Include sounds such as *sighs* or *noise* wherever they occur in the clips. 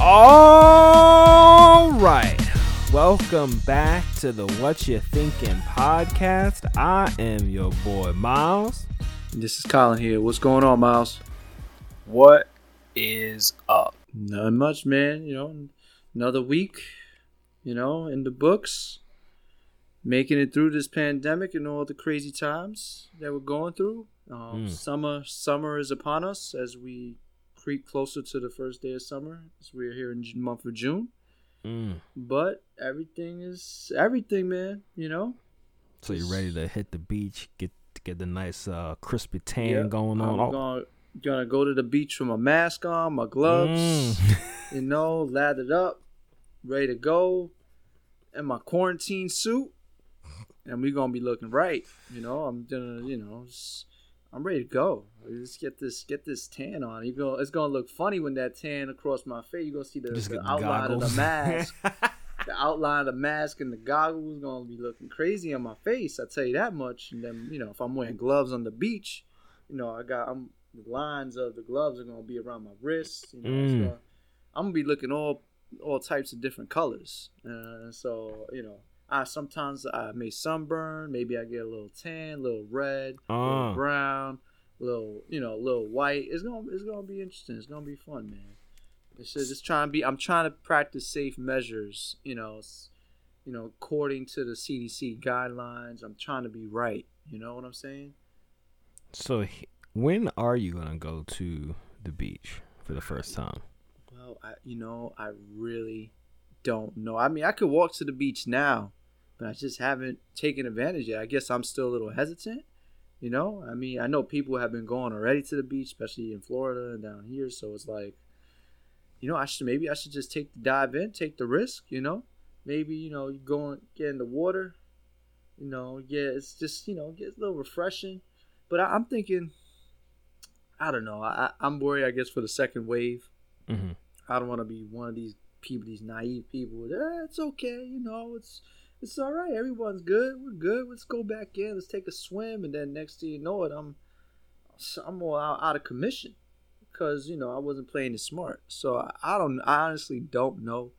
All right. Welcome back to the What You Thinking podcast. I am your boy Miles. This is Colin here. What's going on, Miles? What is up? Not much, man. You know, another week, you know, in the books, making it through this pandemic and all the crazy times that we're going through. Um, Mm. Summer, summer is upon us as we creep closer to the first day of summer. As we're here in the month of June, Mm. but everything is everything, man. You know, So you're ready to hit the beach, get get the nice uh, crispy tan Yeah, going on? I'm Oh. gonna gonna go to the beach with my mask on, my gloves. Mm. *laughs* you know, lathered up, ready to go, in my quarantine suit, and we're gonna be looking right. You know, I'm gonna, you know, s- I'm ready to go. Let's get this, get this tan on. You go, it's gonna look funny when that tan across my face. You're gonna see the, the outline of the mask. *laughs* the outline of the mask and the goggles gonna be looking crazy on my face. I tell you that much. And then, you know, if I'm wearing gloves on the beach, you know, I got I'm the lines of the gloves are gonna be around my wrists. You know, Mm. gonna- I'm gonna be looking all all types of different colors. Uh, so you know, I sometimes I may sunburn, maybe I get a little tan, a little red, a Ah. little brown, a little you know, a little white. It's gonna it's gonna be interesting. It's gonna be fun, man. It's just, just trying to be. I'm trying to practice safe measures. You know, you know, according to the CDC guidelines. I'm trying to be right. You know what I'm saying? so when are you gonna go to the beach for the first time? Well, I, you know, I really don't know. I mean, I could walk to the beach now, but I just haven't taken advantage yet. I guess I'm still a little hesitant. You know, I mean, I know people have been going already to the beach, especially in Florida and down here. So it's like, you know, I should maybe I should just take the dive in, take the risk. You know, maybe you know you go and get in the water. You know, yeah, it's just you know gets a little refreshing. But I, I'm thinking, I don't know. I, I- I'm worried. I guess for the second wave. Mm-hmm. I don't want to be one of these people, these naive people. Eh, it's okay, you know, it's it's all right. Everyone's good. We're good. Let's go back in. Let's take a swim, and then next thing you know it, I'm I'm all out, out of commission because you know I wasn't playing it smart. So I, don't. I honestly don't know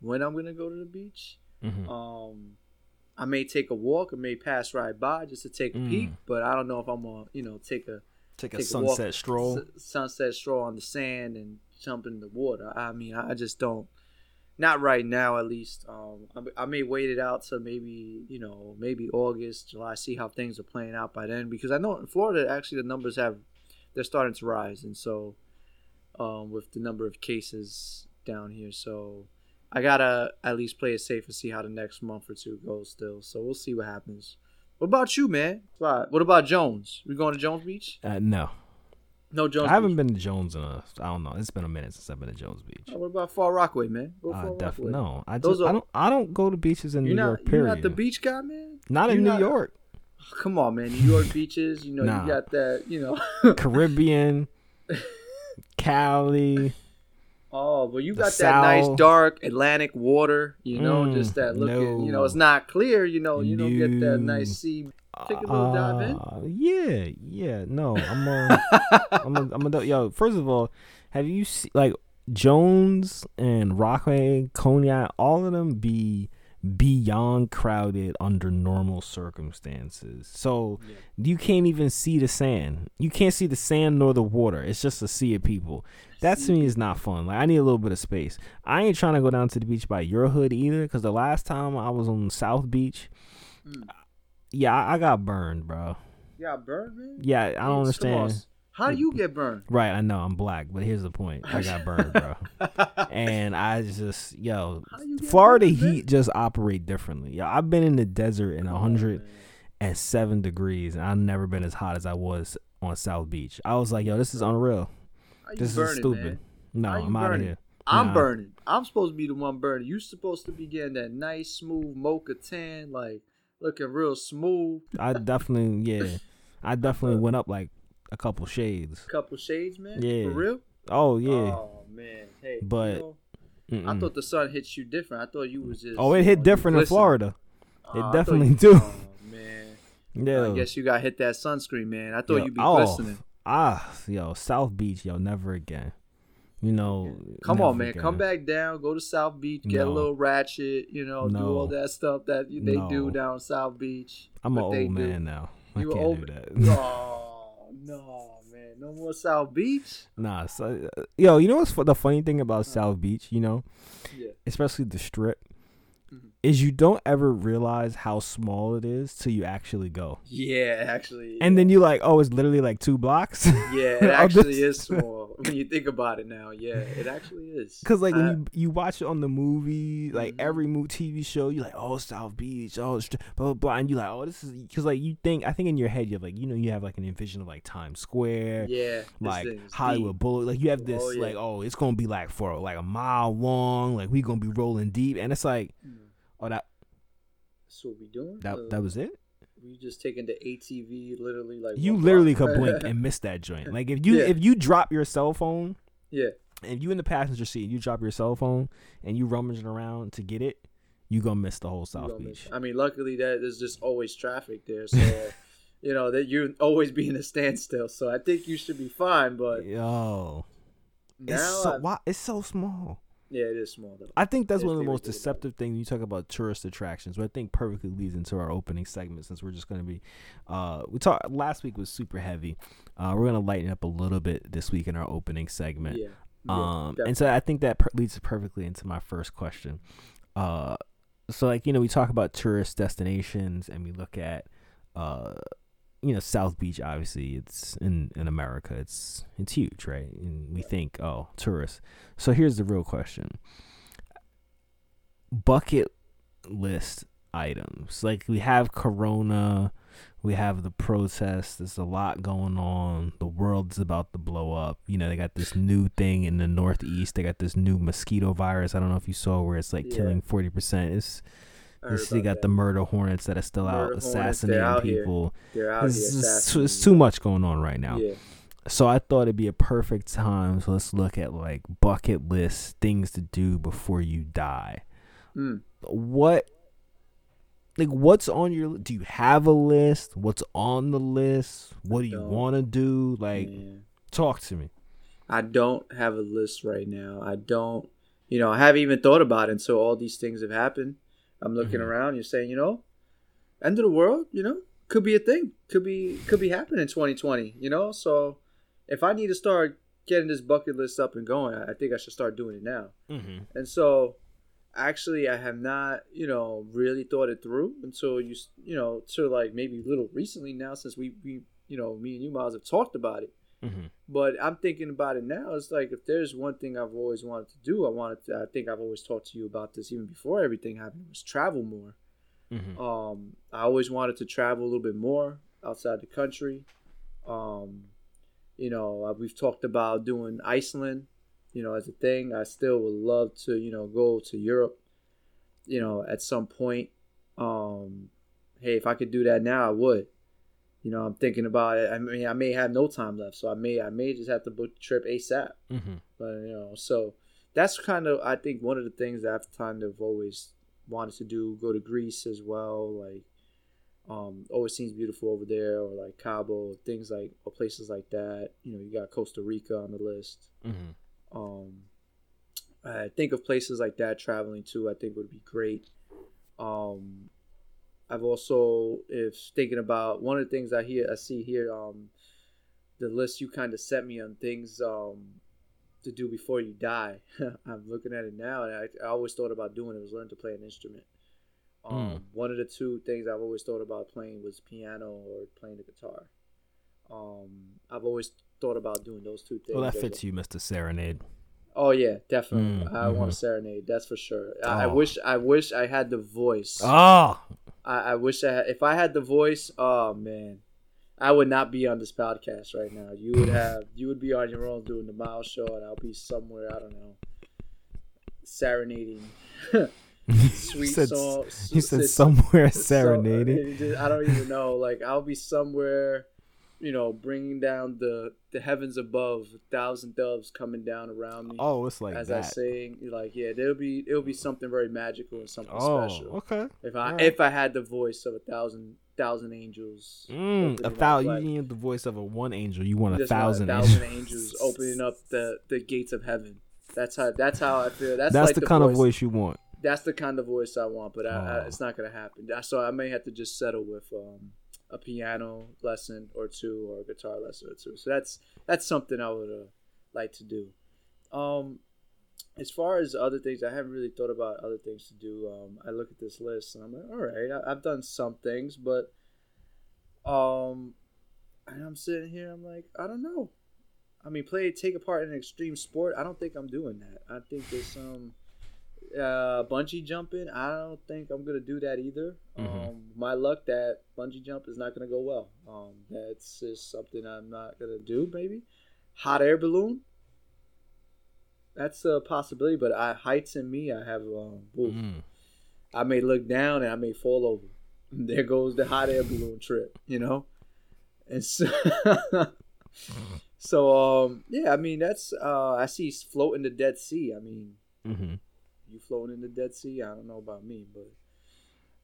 when I'm gonna go to the beach. Mm-hmm. Um, I may take a walk. I may pass right by just to take a Mm. peek, but I don't know if I'm gonna you know take a Take a take a walk- sunset stroll. s- sunset stroll on the sand and jump in the water. I mean, I just don't. Not right now, at least. Um, I, I may wait it out to maybe you know maybe August, July. See how things are playing out by then, because I know in Florida actually the numbers have they're starting to rise, and so um, with the number of cases down here, so I gotta at least play it safe and see how the next month or two goes. Still, so we'll see what happens. What about you, man? What about Jones? We going to Jones Beach? Uh, no, No Jones. I haven't Beach. been to Jones in a. I don't know. It's been a minute since I've been to Jones Beach. Oh, what about Far Rockaway, man? Go Uh, Far def- Rockaway. no, I Those just I don't I don't go to beaches in You're New not. York. You're not the beach guy, man. Not in You're New not- York. *sighs* Come on, man. New York beaches. You know, Nah. you got that. You know. *laughs* Caribbean, Cali. *laughs* oh, but you got that nice dark Atlantic water. You know, Mm, just that looking. You know, it's not clear. You know, you don't get that nice sea. Take a little dive in? Uh, Yeah, yeah. No, I'm a, *laughs* I'm a, I'm a, yo. First of all, have you seen like Jones and Rockaway, Cognac, all of them be beyond crowded under normal circumstances. So you can't even see the sand. You can't see the sand nor the water. It's just a sea of people. That to me is not fun. Like I need a little bit of space. I ain't trying to go down to the beach by your hood either. Because the last time I was on South Beach, Mm. Yeah, I, I got burned, bro. You got burned, man. Yeah, I don't on, understand. How do you get burned? Right, I know I'm black, but here's the point: I got burned, bro. *laughs* and I just, yo, Florida burned, man? heat just operate differently. Yo, I've been in the desert in 107 on, hundred man. and seven degrees, and I've never been as hot as I was on South Beach. I was like, yo, this is unreal. This burning, is stupid. man? No, I'm out of here. I'm Nah. burning. I'm supposed to be the one burning. You're supposed to be getting that nice, smooth mocha tan, like looking real smooth. I definitely, yeah, *laughs* I definitely went up like a couple shades. Couple shades, man. Yeah. For real? Oh yeah. Oh man. Hey. you But- know, I thought the sun hits you different. I thought you was just. oh, it you hit know, different in. Florida. Oh, It I definitely you- do. Oh *laughs* man. Yeah. I guess you got hit that sunscreen, man. I thought Yo, you'd be oh, glistening. Ah, yo, South Beach, yo, never again. You know, Come on, man. Come back down. Go to South Beach. Get a little ratchet. You know, do all that stuff that you- they do down South Beach. I'm an old do. man now. I You can't old- do that. Oh *laughs* no, man. No more South Beach. nah, so, uh, yo, you know what's the funny thing about South Beach? You know, Yeah. especially the strip. Is you don't ever realize how small it is till you actually go, Yeah, actually. and then you like, oh, it's literally like two blocks. *laughs* yeah, it *laughs* actually is *laughs* small when you think about it now. Yeah, it actually is. Cause like when you you watch it on the movie, like Mhm. every movie TV show, you like oh South Beach, oh blah blah blah, and you like oh this is because like you think I think in your head you have like you know you have like an envision of like Times Square, yeah, like Hollywood deep. Boulevard, like you have this Oh, yeah. like oh it's gonna be like for like a mile long, like we gonna be rolling deep, and it's like Mm. Oh that So what we doing. that Uh, that was it. we just taking the ATV literally like You literally block. could blink *laughs* and miss that joint. Like if you Yeah. if you drop your cell phone, yeah, if you in the passenger seat, you drop your cell phone and you rummaging around to get it, you gonna miss the whole South Beach. miss- I mean, luckily that there's just always traffic there, so *laughs* you know that you always be in a standstill. So I think you should be fine. But Yo, now, it's so I- why it's so small. Yeah, it is small though. I think that's one of the most really did it. deceptive things when you talk about tourist attractions. But I think perfectly leads into our opening segment since we're just going to be. Uh, we talked last week was super heavy. Uh, we're going to lighten up a little bit this week in our opening segment. Yeah. yeah, Um, definitely. and so I think that per- leads perfectly into my first question. Uh, so like you know we talk about tourist destinations and we look at, uh, you know South Beach. Obviously, it's in in America. It's it's huge, right? And we think oh tourists. So here's the real question: bucket list items. Like we have Corona, we have the protests. There's a lot going on. The world's about to blow up. You know, they got this new thing in the Northeast. They got this new mosquito virus. I don't know if you saw where it's like Yeah. killing forty percent. It's I heard this, they about got that. the murder hornets that are still Murder out assassinating out people. Out It's, it's, it's too much going on right now. Yeah. So I thought it'd be a perfect time. So let's look at like bucket lists, things to do before you die. Mm. What, like, what's on your? Do you have a list? What's on the list? What do you want to do? Like, Man. talk to me. I don't have a list right now. I don't, you know, I haven't even thought about it until all these things have happened. I'm looking Mhm. around. You're saying, you know, end of the world. You know, could be a thing. Could be could be happening in 2020. You know, so if I need to start getting this bucket list up and going, I I think I should start doing it now. Mm-hmm. And so, actually, I have not, you know, really thought it through until you, you know, to like maybe a little recently now since we, we, you know, me and you, Miles, have talked about it. Mm-hmm. But I'm thinking about it now. It's like if there's one thing I've always wanted to do, I wanted to. I think I've always talked to you about this even before everything happened. Was travel more. Mm-hmm. Um, I always wanted to travel a little bit more outside the country. Um, you know, uh, we've talked about doing Iceland. You know, as a thing, I still would love to. You know, go to Europe. You know, at some point. Um, hey, if I could do that now, I would. You know, I'm thinking about it. I mean, I may have no time left, so I may, I may just have to book the trip ASAP. Mm-hmm. But you know, so that's kind of I think one of the things that I've kind of always wanted to do. Go to Greece as well, like um, always seems beautiful over there, or like Cabo, things like or places like that. You know, you got Costa Rica on the list. Mm-hmm. Um, I think of places like that traveling too. I think would be great. Um, I've also, if thinking about one of the things I hear, I see here, um, the list you kind of set me on things um, to do before you die. *laughs* I'm looking at it now, and I, I always thought about doing it was learn to play an instrument. Um, Mm. One of the two things I've always thought about playing was piano or playing the guitar. Um, I've always thought about doing those two things. Well, that fits you, Mister Serenade. Oh yeah, definitely. Mm, I want mhm. a serenade. That's for sure. I, I Oh. wish. I wish I had the voice. Oh, I, I wish I had. If I had the voice, oh man, I would not be on this podcast right now. You would have. You would be on your own doing the Miles show, and I'll be somewhere. I don't know, serenading. *laughs* *laughs* Sweet said, song. You said s- somewhere *laughs* serenading. just- I don't even know. Like I'll be somewhere, you know, bringing down the the heavens above, a thousand doves coming down around me Oh, it's like as I that. sing, like yeah, there'll be it'll be something very magical and something oh, special. okay. If I alright. if I had the voice of a thousand thousand angels. Mm, a thousand. you need the voice of a one angel. You want a just want thousand. thousand angels. opening up the the gates of heaven. That's how. That's how I feel. That's, That's like the, the, kind voice, of voice you want. That's the kind of voice I want, but I, I, Oh. it's not gonna happen. So I may have to just settle with um, a piano lesson or two, or a guitar lesson or two. So that's that's something I would uh, like to do. Um, as far as other things, I haven't really thought about other things to do. Um, I look at this list and I'm like, all right, I, I've done some things, but um, and I'm sitting here, I'm like, I don't know. I mean, play, take a part in an extreme sport. I don't think I'm doing that. I think there's some uh, bungee jumping. I don't think I'm gonna do that either. Mhm. Um, my luck that bungee jump is not gonna go well. Um, that's just something I'm not gonna do. Maybe hot air balloon. That's a possibility, but I heights in me, I have um. Mm. I may look down and I may fall over. *laughs* There goes the hot air balloon trip, you know? And so, *laughs* so um, yeah, I mean, that's, uh, I see floating the Dead Sea. I mean, hmm you floating in the Dead Sea? I don't know about me, but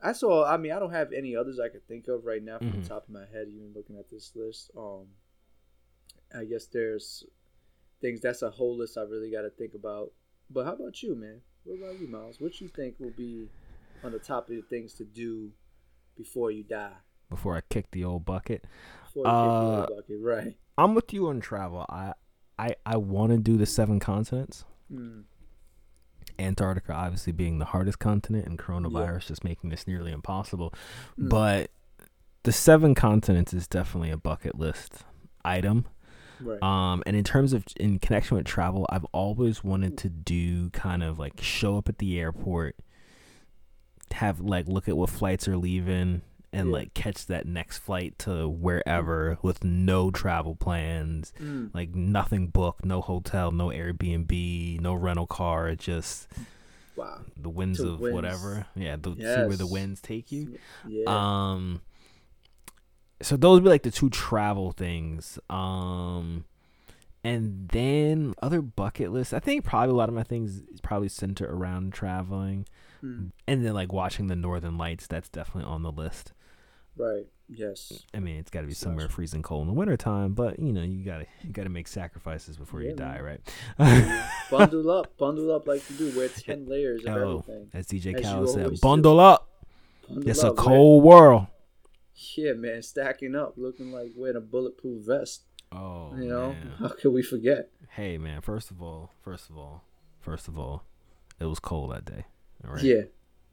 I saw, I mean, I don't have any others I could think of right now from Mhm. the top of my head, even looking at this list. Um, I guess there's things that's a whole list I really got to think about. But how about you, man? What about you, Miles? What you think will be on the top of the things to do before you die? Before I kick the old bucket, Uh, kick the old bucket, right? I'm with you on travel. I I I want to do the seven continents. Mm. Antarctica obviously being the hardest continent, and coronavirus just making this nearly impossible. Mm. But the seven continents is definitely a bucket list item. Right. Um, and in terms of in connection with travel, I've always wanted to do kind of like show up at the airport, have like look at what flights are leaving, and Yeah. like catch that next flight to wherever with no travel plans, Mm. like nothing booked, no hotel, no Airbnb, no rental car, just Wow. the winds To of winds. whatever. Yeah, the, see where the winds take you. Yeah. Um so those would be like the two travel things. Um and then other bucket lists. I think probably a lot of my things probably center around traveling. Mm. And then like watching the northern lights, that's definitely on the list. Right. Yes. I mean, it's got to be somewhere freezing cold in the wintertime, but you know, you got to you got to make sacrifices before you Yeah, die, man. right? *laughs* bundle up, bundle up like you do. Wear *laughs* ten layers of Oh, everything. as DJ you Khaled said, always do. bundle up. Bundle It's a up, wear- cold world. Yeah, man, stacking up, looking like wearing a bulletproof vest. Oh, you know, man. how could we forget? Hey man, first of all, first of all, first of all, it was cold that day. All right. Yeah,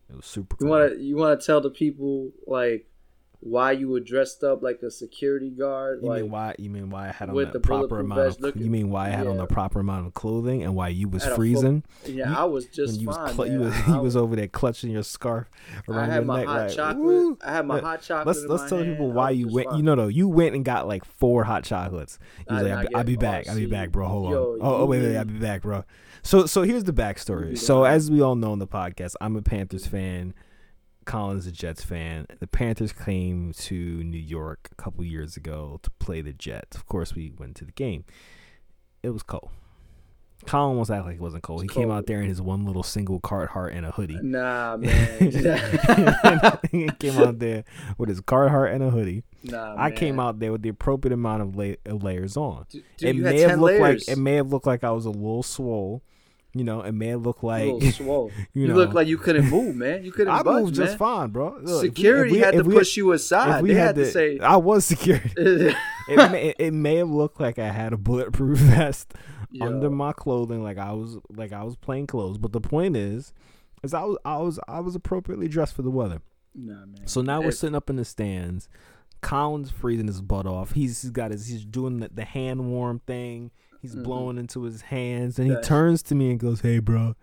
It was super you want to you want to tell the people like why you were dressed up like a security guard, you like mean why? You mean why I had on the, the proper amount of? you mean why I had on the proper amount of clothing and why you was a full- freezing? yeah, you- I was just you was fine. cl- you was *laughs* I he was over there clutching your scarf I around had your my neck. hot like, chocolate. "Woo." I had my hot chocolate. Let's let's tell hand. people why you went. fine. You know, no, you went and got like four hot chocolates. I was did like, not I'll, be oh, back. oh, I'll be back, bro. Hold yo, on. Oh, oh, wait, wait, I'll be back, bro. So, so here's the backstory. So, as we all know in the podcast, I'm a Panthers fan. Colin's a Jets fan. The Panthers came to New York a couple years ago to play the Jets. Of course, we went to the game. It was cold. Colin almost act like it wasn't cold. He came out there in his one little single Carhartt and a hoodie. Nah, *laughs* man. he came out there with his Carhartt and a hoodie. nah, I came out there with the appropriate amount of, la- of uh, layers on. Dude, it may have looked layers. like it may have looked like I was a little swole. You know, it may have looked like *laughs* you You, know. look like you couldn't move, man. You couldn't move. I budge, moved just fine, bro. Look, if we- if Security had to we- push you aside. we They had had to say, I was security. *laughs* it, may, it may have looked like I had a bulletproof *laughs* vest under my clothing, like I was like I was plain clothes. But the point is, is I was I was I was appropriately dressed for the weather. Nah, man. So now we're sitting up in the stands. Colin's freezing his butt off. He's, he's got his he's doing the, the hand warm thing. He's Mhm. blowing into his hands, and he turns to me and goes, "Hey, bro,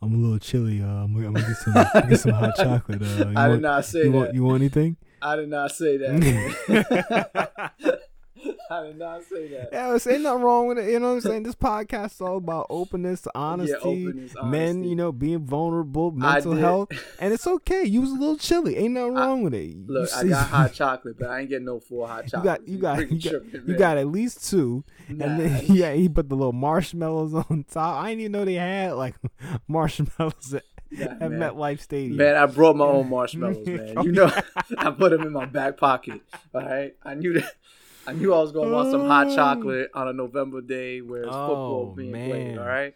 I'm a little chilly. Uh, I'm, gonna- I'm gonna get some get some *laughs* hot chocolate. Uh, I want, did not say you that. want you want anything?" I did not say that. *laughs* *laughs* *laughs* I did not say that. Yeah, there's ain't nothing wrong with it. You know what I'm saying? This podcast is all about openness, *laughs* honesty, openness, men, you know, being vulnerable, mental health, *laughs* and it's okay. You was a little chilly. Ain't nothing I- wrong with it. You Look, I see- got hot chocolate, but I ain't getting no full hot You chocolate. got, you got, you got, tripping, you got at least two, Nah. and then yeah, he put the little marshmallows on top. I didn't even know they had like marshmallows at man. MetLife Stadium. Man, I brought my own marshmallows, man. Oh, You know, I put them in my back pocket. All right, I knew that. I knew I was gonna want some hot chocolate on a November day where it's football Oh, being man. played. All right.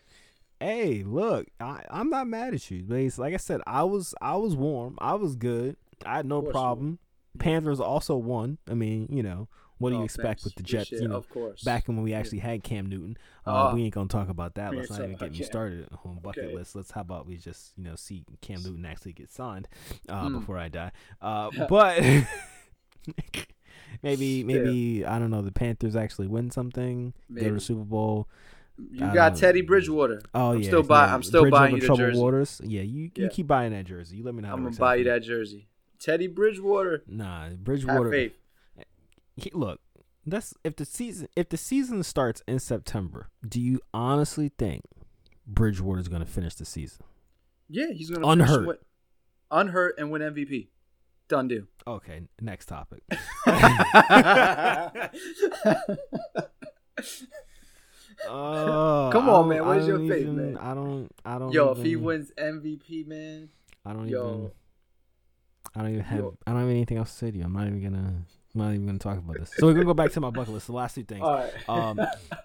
Hey, look, I, I'm not mad at you. But like I said, I was I was warm. I was good. I had no problem. Panthers also won. I mean, you know, what do you Oh, expect thanks. with the Jets? shit, You know, of course. back when we actually had Cam Newton. Uh, Oh. we ain't gonna talk about that. Let's not even get me started on bucket Okay. list. Let's how about we just you know see Cam Newton actually get signed uh, Mm. before I die. Uh, *laughs* but *laughs* maybe maybe I don't know. The Panthers actually win something. Go to the Super Bowl. You I got Teddy Bridgewater. Oh I'm yeah, still buy- yeah. I'm still buying you the jersey. waters. Yeah, you you Yeah. keep buying that jersey. You let me know. How I'm gonna buy you that jersey. Teddy Bridgewater. Nah, Bridgewater. faith. Eh, he- look, that's if the season if the season starts in September. Do you honestly think Bridgewater's going to finish the season? Yeah, he's gonna Unhurt. finish unhurt and win MVP. Done deal. Okay, next topic. *laughs* Uh, Come on, man. Where's your faith, man? I don't. I don't. Yo, even, if he wins MVP, man. I don't yo. even. I don't even have. Yo. I don't have anything else to say to you. I'm not even gonna. I'm not even gonna talk about this. So we're gonna go back to my bucket list. The last two things. All right. Um,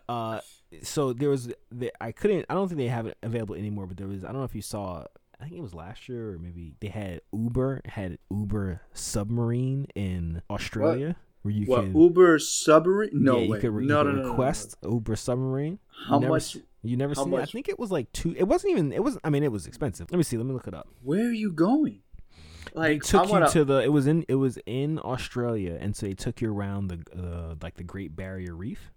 uh, so there was the, I couldn't I don't think they have it available anymore, but there was I don't know if you saw I think it was last year or maybe they had Uber had Uber submarine in Australia where you what could Uber submarine? No yeah, you could, re- no, you no, no, no, no. request Uber submarine. How you never, much? You never seen it? I think it was like two. It wasn't even. It was. I mean, it was expensive. Let me see. Let me look it up. Where are you going? They Like took you to the. It was in. It was in Australia, and so they took you around the uh, like the Great Barrier Reef.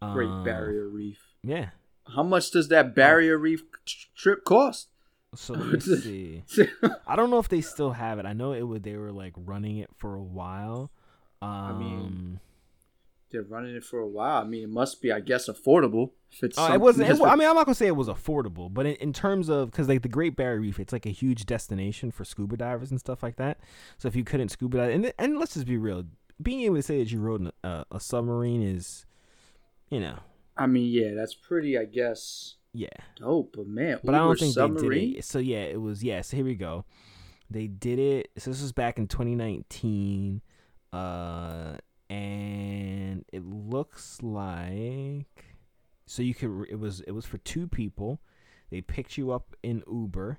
Great Uh, Barrier Reef. Yeah. How much does that Barrier Reef tr- trip cost? So *laughs* let me see. *laughs* I don't know if they still have it. I know it would. They were like running it for a while. Um, I mean, They're running it for a while. I mean, it must be, I guess, affordable. If it's uh, it wasn't. It, I mean, I'm not gonna say it was affordable, but in, in terms of because like the Great Barrier Reef, it's like a huge destination for scuba divers and stuff like that. So if you couldn't scuba dive, and and let's just be real, being able to say that you rode a, a submarine is, you know, I mean, yeah, that's pretty, I guess, yeah. dope. But man, But I Uber don't think submarine. they did it. So yeah, it was yeah. So here we go. They did it. So this was back in 2019, uh, and it looks like so you could. It was it was for two people. They picked you up in Uber.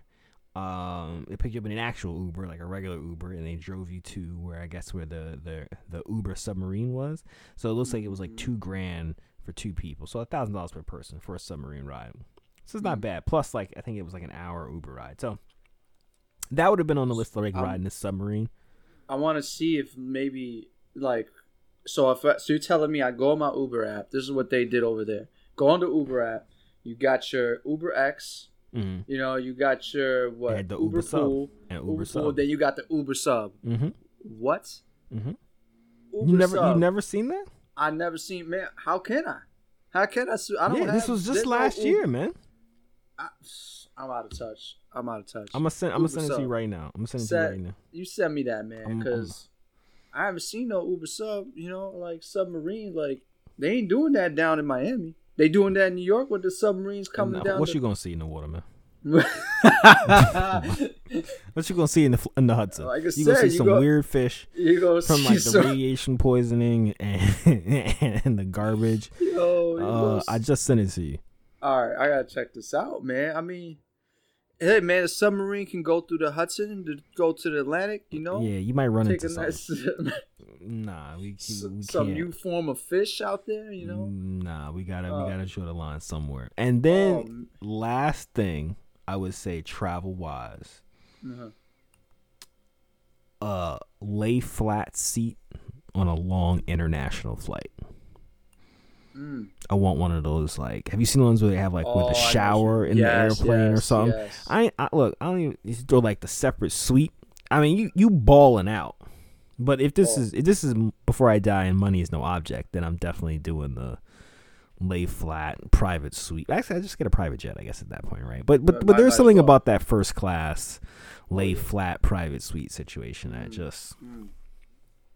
Um, they picked you up in an actual Uber, like a regular Uber, and they drove you to where I guess where the the the Uber submarine was. So it looks like it was like two grand for two people, so a thousand dollars per person for a submarine ride. So it's not bad. Plus, like I think it was like an hour Uber ride. So that would have been on the list of like Um, riding this submarine. I want to see if maybe like so if I, so you're telling me I go on my Uber app. This is what they did over there. Go on the Uber app. You got your Uber X. Mm-hmm. You know, you got your what the Uber, Uber sub pool, and Uber, Uber pool. sub. Then you got the Uber sub. Mm-hmm. What? Mm-hmm. Uber You never sub. you never seen that? I never seen man. How can I? How can I? su- I don't. Yeah, this was just no last year, man. I, I'm out of touch. I'm out of touch. I'm gonna send. I'm gonna send it to you right now. I'm gonna send it to you right now. you send me that man because I haven't seen no Uber sub. You know, like submarine. Like they ain't doing that down in Miami. They doing that in New York with the submarines coming Nah, down. what the- you gonna see in the water, man? *laughs* What you gonna see in the in the Hudson? Like you gonna see you some go- weird fish from like the some. radiation poisoning and, *laughs* and the garbage. *laughs* Yo, Uh, I just sent it to you. All right, I gotta check this out, man. I mean, hey, man, a submarine can go through the Hudson to go to the Atlantic. You know, Yeah, you might run take into something. nice, Nah, we, we some new form of fish out there. You know, Nah, we gotta Oh. we gotta draw the line somewhere. And then Um, last thing I would say, travel wise, uh-huh. uh, lay flat seat on a long international flight. Mm. I want one of those. Like, have you seen the ones where they have like Oh, with a shower in Yes, the airplane or something? yes. I, I look. I don't even you throw like the separate suite. I mean, you you balling out. But if this Oh. is if this is before I die and money is no object, then I'm definitely doing the lay flat private suite. Actually, I just get a private jet, I guess at that point, right? But but but there's something about that first class lay flat private suite situation that Mm. just Mm.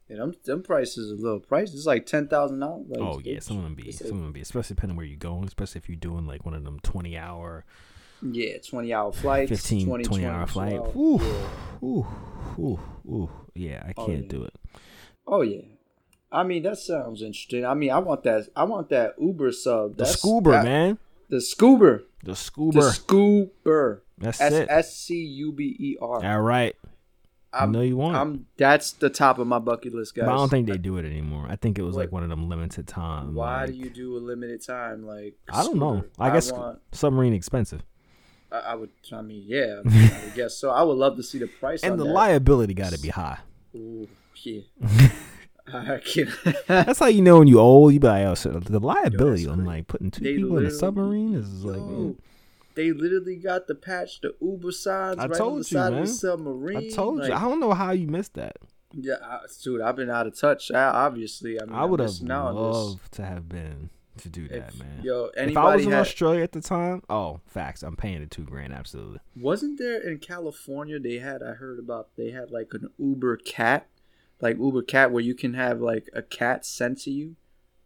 Yeah, them, them prices are a little price. It's like ten thousand dollars. oh yeah, some of them be some of them be especially depending where you're going, especially if you're doing like one of them twenty hour Yeah, twenty hour flights. 15, 20, 20 hour 24 flight. Ooh, Yeah. ooh, ooh, ooh. Yeah, I Oh, can't yeah. do it. Oh yeah. I mean that sounds interesting. I mean I want that I want that Uber sub. The That's- Scuber, that- man. The Scuber. The The Scuber. Scuber. That's S it. S C U B E R. All right. I I'm, know you want. I'm that's the top of my bucket list, guys. But I don't think they do it anymore. I think it was like one of them limited time. Why like- do you do a limited time? Like I don't know. scooter? I guess want, submarine expensive, I, I would. I mean, yeah. I, *laughs* mean, I guess so. I would love to see the price. and the that. liability got to be high. Ooh, yeah. *laughs* I. That's how you know when you old. You be like, oh, so the liability on like putting two They people in a submarine is like. Man. they literally got the patch, the Uber signs I right on the you, side man. of the submarine. I told like, you. I don't know how you missed that. Yeah, I, dude, I've been out of touch. I, obviously, I mean, I would have loved to have been to do that, If- man. Yo, if I was in had, Australia at the time, oh, facts. I'm paying the two grand, absolutely. wasn't there in California? They had I heard about. They had like an Uber cat, like Uber cat, where you can have like a cat sent to you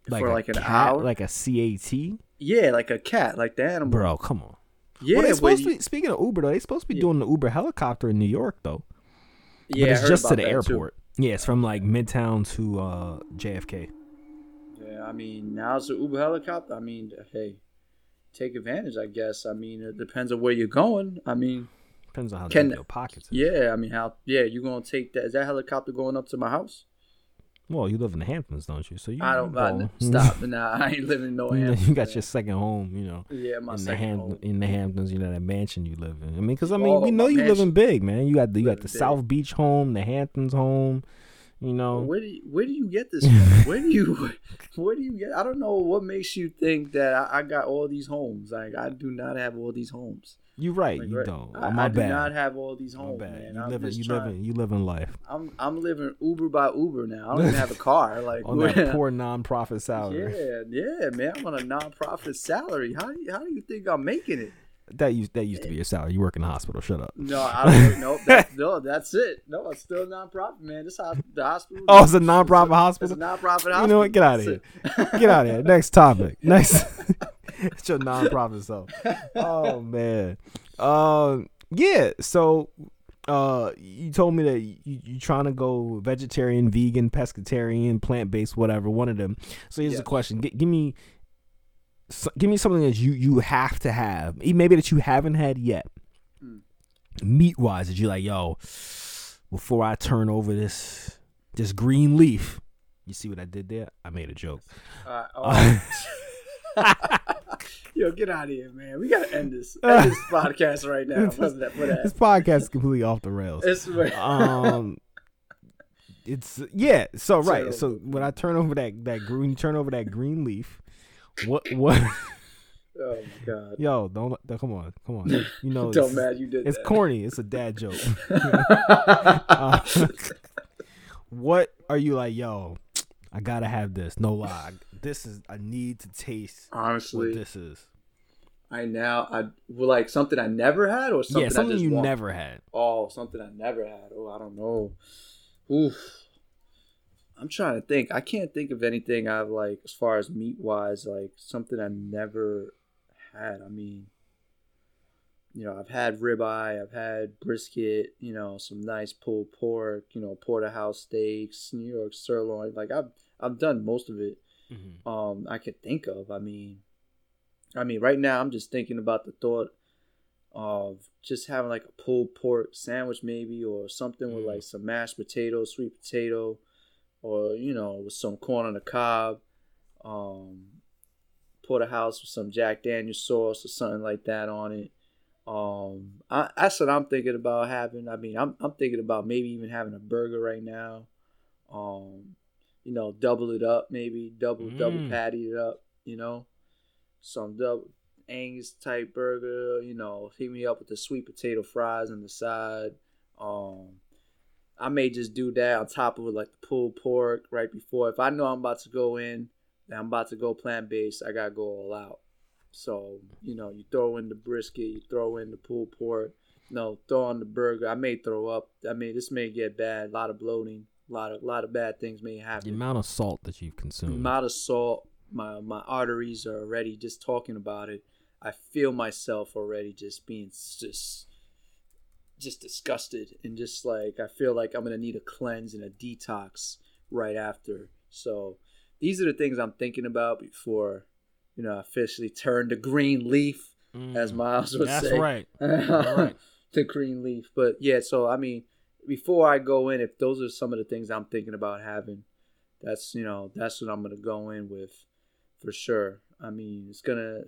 for like an cat- hour. like a CAT, yeah, like a cat, like the animal. bro. Come on. Yeah, well, they supposed you- to be, speaking of Uber though, they supposed to be Yeah. doing the Uber helicopter in New York though. yeah, but I it's just to the that, too. airport. Yeah, it's from like Midtown to uh, JFK. Yeah, I mean, now it's an Uber helicopter. I mean, hey, take advantage. I guess. I mean, it depends on where you're going. I mean, Depends on how Can- your pockets. Is. yeah. I mean, how? Yeah, you gonna take that? Is that helicopter going up to my house? Well, you live in the Hamptons, don't you? So you. I don't. I, stop. *laughs* nah, I ain't living in no. you, Hamptons, you got your second home, you know, yeah, my in the second Ham- home. in the Hamptons. You know that mansion you live in. I mean, because I mean, Oh, we know you live in mansion. big, man. You got the, you got the big. South Beach home, the Hamptons home. You know, Where do you, where do you get this from? *laughs* where do you where do you get? I don't know what makes you think that I, I got all these homes. Like I do not have all these homes. You're right. Like, you right- don't. I, My I bad. do not have all these homes, man. You I'm live in you trying. live in you live in life I'm I'm living Uber by Uber now. I don't even have a car. *laughs* Like on that poor nonprofit salary. yeah, yeah, man. I'm on a non-profit salary. How do you, how do you think I'm making it? That used that used to be your salary. You work in the hospital. Shut up. No, I don't. no, that, no, that's it. No, it's still non-profit, man. This hos- the hospital. Oh, it's a nonprofit It's a hospital. non-profit hospital. You know what? Get out of That's here. it. Get out of here. Next topic. *laughs* Next. *laughs* it's your nonprofit self. Oh man. Um. Yeah. So, uh, you told me that you you trying to go vegetarian, vegan, pescatarian, plant based, whatever. One of them. So here's Yeah. the question. G- give me. So, give me something that you you have to have, maybe that you haven't had yet. Mm. Meat wise, that you like, yo, before I turn over this this green leaf. You see what I did there? I made a joke. Uh, oh. *laughs* *laughs* *laughs* Yo, get out of here, man. We gotta end this end this *laughs* podcast right now. That for this podcast is completely off the rails. It's *laughs* um it's yeah so right So- so when i turn over that that green turn over that green leaf what what oh my god. yo don't don't- come on come on you know Don't it's, mad you did it's that. corny it's a dad joke Uh, what are you like yo i gotta have this no lie this is i need to taste what Honestly, this is I now I like something I never had or something yeah something you want? never had Oh, something I never had. Oh, I don't know. Oof. I'm trying to think. I can't think of anything I've like as far as meat wise, like something I never had. I mean, you know, I've had ribeye, I've had brisket, you know, some nice pulled pork, you know, porterhouse steaks, New York sirloin. Like I've I've done most of it Mhm. um I could think of. I mean, I mean, right now I'm just thinking about the thought of just having like a pulled pork sandwich, maybe, or something with Mm. like some mashed potato, sweet potato, or you know, with some corn on the cob, um, porterhouse with some Jack Daniel's sauce or something like that on it. Um, I, that's what I'm thinking about having. I mean, I'm I'm thinking about maybe even having a burger right now. Um, you know, double it up, maybe double double Mm. patty it up. You know, some double Angus type burger. You know, hit me up with the sweet potato fries on the side. Um, I may just do that on top of it, like the pulled pork right before. If I know I'm about to go in, and I'm about to go plant based, I gotta go all out. So you know, you throw in the brisket, you throw in the pulled pork. No, throw on the burger. I may throw up. I mean, this may get bad. A lot of bloating. A lot of lot of bad things may happen. the amount of salt that you've consumed. The amount of salt. My my arteries are already just talking about it. I feel myself already just being just just disgusted and just like I feel like I'm gonna need a cleanse and a detox right after. So these are the things I'm thinking about before you know I officially turn the green leaf, as Miles would Mm. That's say. right. *laughs* right. the green leaf. But yeah, so I mean, before I go in, if those are some of the things I'm thinking about having, that's you know that's what I'm gonna go in with for sure. I mean, it's gonna.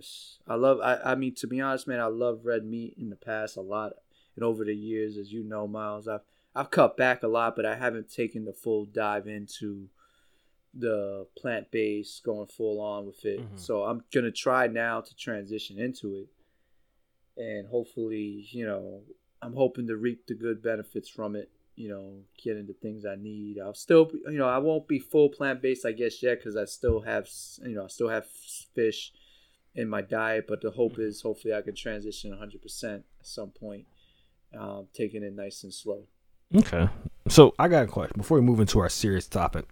I love. I. I mean, to be honest, man, I love red meat in the past a lot, and over the years, as you know, Miles, I've I've cut back a lot, but I haven't taken the full dive into the plant based, going full on with it. Mhm. So I'm gonna try now to transition into it, and hopefully, you know, I'm hoping to reap the good benefits from it. You know, getting the things I need. I'll still, you know, I won't be full plant based, I guess, yet, because I still have, you know, I still have fish in my diet. But the hope is, hopefully, I can transition 100 percent at some point, um, taking it nice and slow. Okay. So I got a question before we move into our serious topic.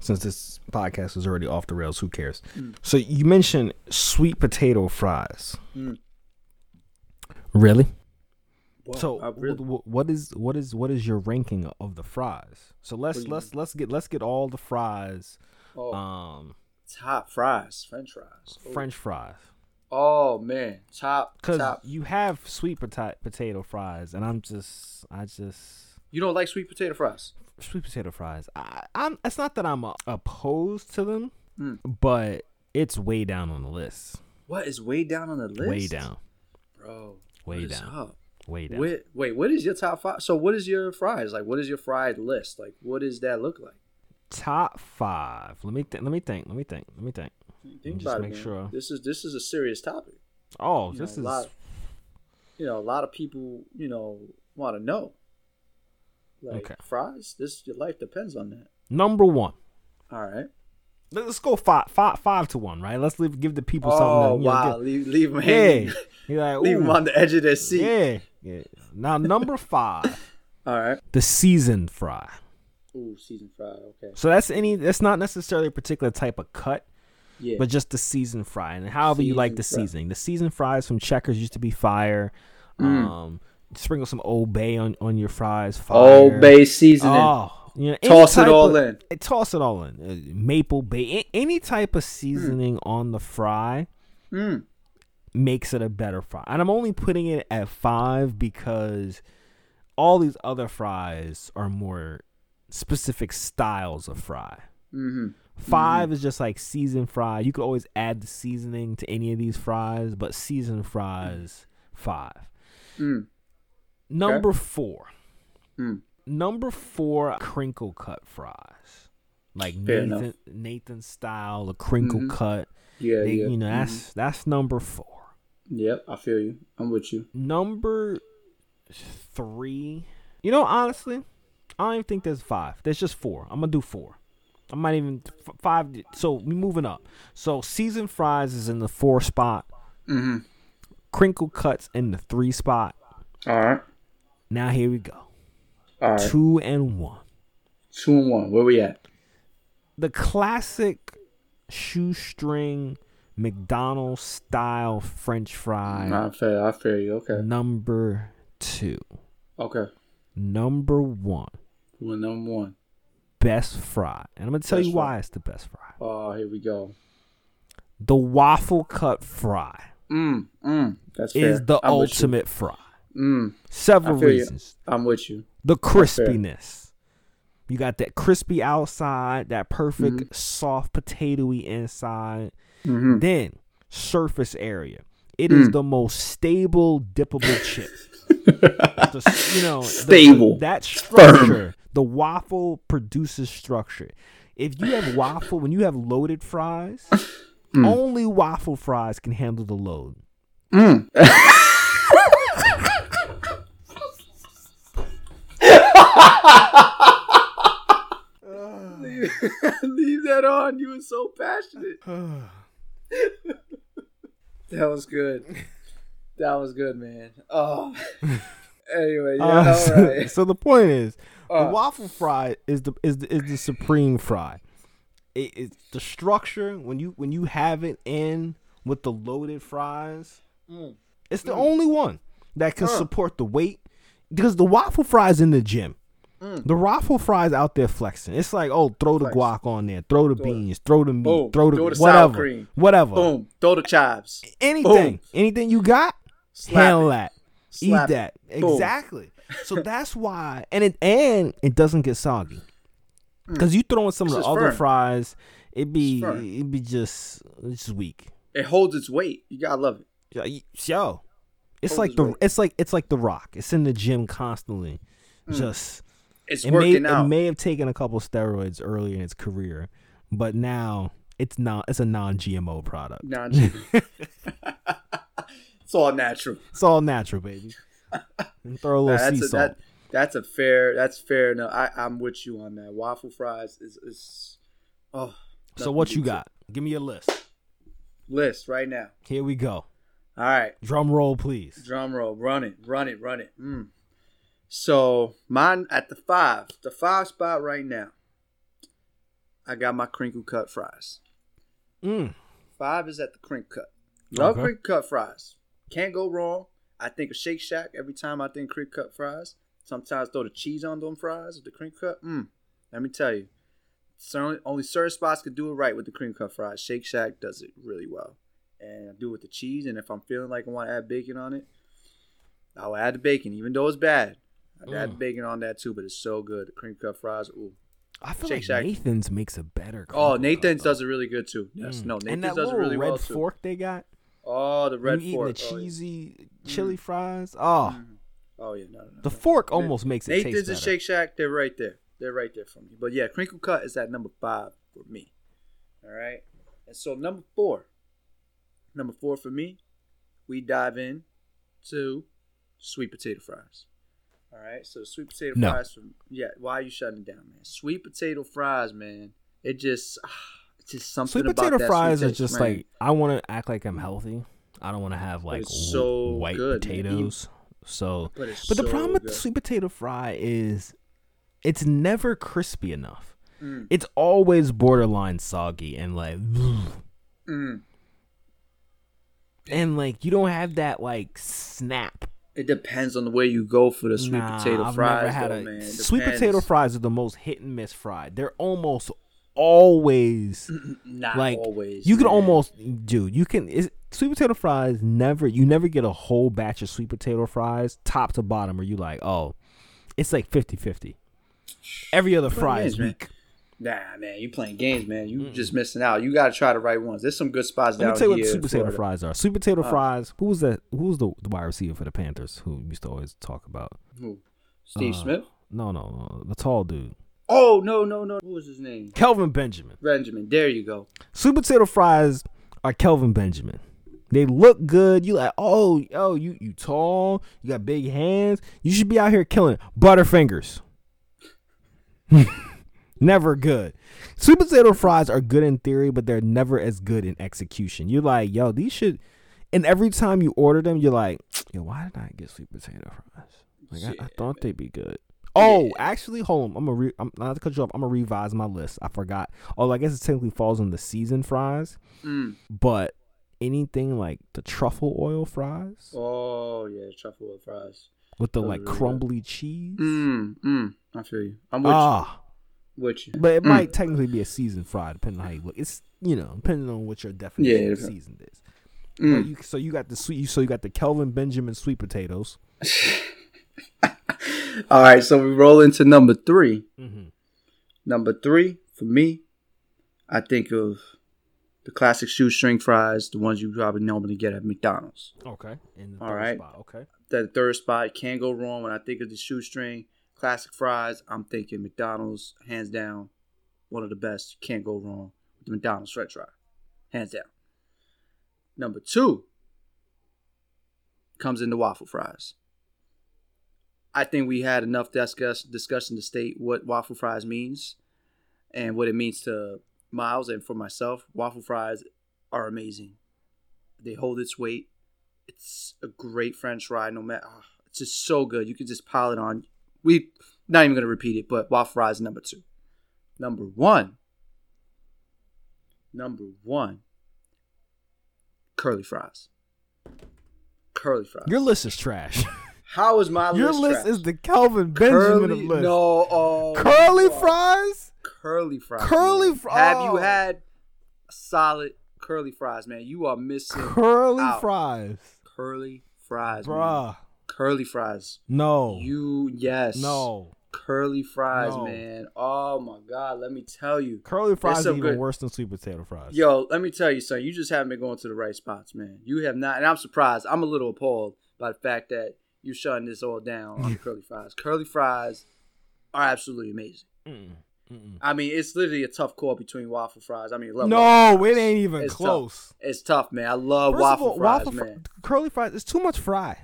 Since this podcast is already off the rails, who cares? Mm. So you mentioned sweet potato fries. Mm. Really? Wow, so really- wh- wh- what is what is what is your ranking of the fries? So let's do you let's let's get let's get all the fries. oh, Um, top fries, French fries, Oh. French fries. Oh man, top Because top. you have sweet pota- potato fries, and I'm just I just You don't like sweet potato fries? sweet potato fries. I, I'm. It's not that I'm uh, opposed to them, Mm. but it's way down on the list. What is way down on the list? Way down. bro. Way down. Way down. Wait, wait, what is your top five? So, what is your fries like? What is your fried list like? What does that look like? Top five. Let me think. Let me think. Let me think. Let me think. Think Just about make it, man. sure. This is this is a serious topic. Oh, You this know, is a lot. You know, a lot of people, you know, want to know. Like Okay. fries, this your life depends on that. number one. All right. Let- Let's go five, five, five to one, right? Let's leave, give the people Oh something. To, you know, wow! give- leave leave them hanging. yeah. Like, leave them on the edge of their seat. Yeah, yeah. Now number five, *laughs* All right. the seasoned fry. Ooh, seasoned fry. Okay. So that's any. That's not necessarily a particular type of cut, Yeah. but just the seasoned fry, and however you like the fry. seasoning. The seasoned fries from Checkers used to be fire. Mm. Um, sprinkle some Old Bay on on your fries. Fire. Old Bay seasoning. Oh, you know, Toss it all of- in. eh, Toss it all in. Uh, maple bay, any type of seasoning on the fry Mm. Makes it a better fry. And I'm only putting it at five because all these other fries are more specific styles of fry. Mm-hmm. 5 is just like seasoned fry. You could always add the seasoning to any of these fries, but seasoned fries, five. Mm. Number four. Mm. Number four, crinkle cut fries. Like Fair Nathan enough. Nathan style, a crinkle Mhm. cut. Yeah, They- yeah. You know, that's that's number four. Yep, I feel you. I'm with you. Number three. You know, honestly, I don't even think there's five. There's just four. I'm gonna do four. I might even f- five. So we moving up. So seasoned fries is in the four spot. Mm-hmm. Crinkle cuts in the three spot. All right. Now here we go. All right. Two and one. Two and one. Where we at? The classic shoestring McDonald's style French fry. I feel. I feel you. Okay. Number two. Okay. Number one. We're number one. Best fry. And I'm going to tell Best you fry. why it's the best fry. Oh, here we go. The waffle cut fry Mm. Mm. That's fair. is the I'm ultimate fry. Mm. Several feel you. reasons. I'm with you. The crispiness. You got that crispy outside, that perfect Mm-hmm. soft potatoy inside. Mm-hmm. Then surface area. It is Mm. the most stable dippable chip. *laughs* The- you know, the- Stable. that Firm. structure. The waffle produces structure. If you have waffle, when you have loaded fries, Mm. only waffle fries can handle the load. Mm. *laughs* *laughs* leave, leave that on. You were so passionate. *sighs* *sighs* *sighs* That was good. That was good, man. Oh. *laughs* Anyway, yeah, Uh, so, right. so the point is, the Uh. waffle fry is the is the, is the supreme fry. It, it's the structure when you when you have it in with the loaded fries. Mm. It's the Mm. only one that can support the weight because the waffle fries in the gym. Mm. The waffle fries out there flexing. It's like, oh, throw the Flex. guac on there, throw the Throw it. beans, throw the meat, Boom. throw the, Throw the sour whatever, cream. whatever, Boom. Throw the chives. anything, Boom. anything you got, Slap handle it. that, Slap eat it. that, exactly. *laughs* so that's why, and it and it doesn't get soggy because you throw in some of Mm. The other firm. fries, it be it be just it's just weak. It holds its weight. You gotta love it. Yo, it's Hold like the weight. it's like it's like the Rock. It's in the gym constantly. Mm. Just It's it may working it may have taken a couple steroids early in its career, but now it's not. It's a non-GMO product. Nah, *laughs* *laughs* it's all natural. It's all natural, baby. *laughs* Throw a little Nah, sea that's a, salt. that, that's a fair. That's fair enough. I, I'm with you on that. Waffle fries is is. Oh. so what you beats it. got? Give me a list. List right now. Here we go. All right. Drum roll, please. Drum roll. Run it. Run it. Run it. Mm. So mine at the five. The five spot right now. I got my crinkle cut fries. Mm. Five is at the crinkle cut. Love Okay. crinkle cut fries. Can't go wrong. I think of Shake Shack every time I think crinkle cut fries. Sometimes throw the cheese on them fries with the crinkle cut. Mm. Let me tell you. Certainly, only certain spots could do it right with the crinkle cut fries. Shake Shack does it really well. And I do it with the cheese. And if I'm feeling like I want to add bacon on it, I'll add the bacon, even though it's bad. I'd Mm. bacon on that too, but it's so good. The cream cut fries, ooh. I feel Shake like Shack. Nathan's makes a better. Oh, Nathan's does it really good too. Yes, Mm. no, and Nathan's that does it little really red well too. fork they got. Oh, the red you fork. eating the Oh, yeah. cheesy chili fries. Oh. Oh yeah, no, no, no. the fork almost makes it Nathan's taste and better. Shake Shack, they're right there. They're right there for me. But yeah, crinkle cut is at number five for me. All right. And so number four, number four for me, we dive in to sweet potato fries. All right. So sweet potato No. fries from yeah. Why are you shutting it down, man? Sweet potato fries, man. It just it's just something Sweet potato fries sweet are just man. like I want to act like I'm healthy. I don't want to have like so white good, man. potatoes. So, But, but the so problem with the sweet potato fry is it's never crispy enough. Mm, It's always borderline soggy and like, mm. and like you don't have that like snap. It depends on the way you go for the sweet Nah, potato I've fries, never had though, a man. Sweet potato fries are the most hit and miss fried. They're almost always *clears throat* Not like always. you can man. almost dude you can sweet potato fries never you never get a whole batch of sweet potato fries top to bottom where you like oh it's like 50-50 every other fry is man. Nah, man, you playing games, man. You just missing out. You got to try the right ones. There's some good spots let down here. Let me tell you what sweet potato fries are sweet potato Oh. fries who was that who was the, the wide receiver for the panthers who used to always talk about Who? Steve Uh, Smith. no no no the tall dude Oh no, no, no. What was his name? kelvin benjamin Benjamin. There you go. sweet potato fries are kelvin benjamin they look good. You like, oh, oh, you you tall. You got big hands. You should be out here killing it. Butterfingers. *laughs* never good. Sweet potato fries are good in theory, but they're never as good in execution. You're like, yo, these should. And every time you order them, you're like, yo, why did I get sweet potato fries? Like, I, I thought they'd be good. Oh, Yeah. actually, hold on. I'm gonna re- I'm not to cut you off. I'm gonna revise my list. I forgot. Oh, I guess it technically falls on the seasoned fries, Mm. but anything like the truffle oil fries Oh yeah, truffle oil fries. with the those like really good. crumbly cheese. Mm, mm. I feel you. I'm with Ah, you. With you. but it Mm. might technically be a seasoned fry depending on how you look. It's you know depending on what your definition Yeah, of it- seasoned is. Mm. you, so you got the sweet. So you got the Kelvin Benjamin sweet potatoes. *laughs* All right, so we roll into number three. Mm-hmm. Number three for me, I think of the classic shoestring fries, the ones you probably normally get at McDonald's. Okay. In the All third right. spot. Okay. That third spot can't go wrong when I think of the shoestring classic fries. I'm thinking McDonald's, hands down, one of the best. Can't go wrong with the McDonald's French fry, hands down. Number two comes in the waffle fries. I think we had enough discuss, discussion to state what waffle fries means and what it means to Miles and for myself. Waffle fries are amazing. They hold its weight. It's a great French fry. No matter, ah, it's just so good. You can just pile it on. We not even gonna repeat it, but waffle fries number two. Number one. Number one. Curly fries. curly fries. Your list is trash. *laughs* How is my list? Your list? is the Calvin Benjamin uh, curly. of list. No, oh, curly no. fries. curly fries. Curly fries. Have you had solid curly fries, man? You are missing Curly out. fries, curly fries, man. Curly fries. No, You yes. no. Curly fries, No. man. Oh my god, let me tell you. Curly fries are even good- worse than sweet potato fries. Yo, let me tell you, son. You just haven't been going to the right spots, man. You have not, and I'm surprised. I'm a little appalled by the fact that you're shutting this all down on *laughs* curly fries. Curly fries are absolutely amazing. Mm-mm, mm-mm. I mean, it's literally a tough call between waffle fries. I mean, love No, it ain't even It's close. Tough. It's tough, man. I love First waffle all, fries, waffle fr- man. curly fries is too much fry.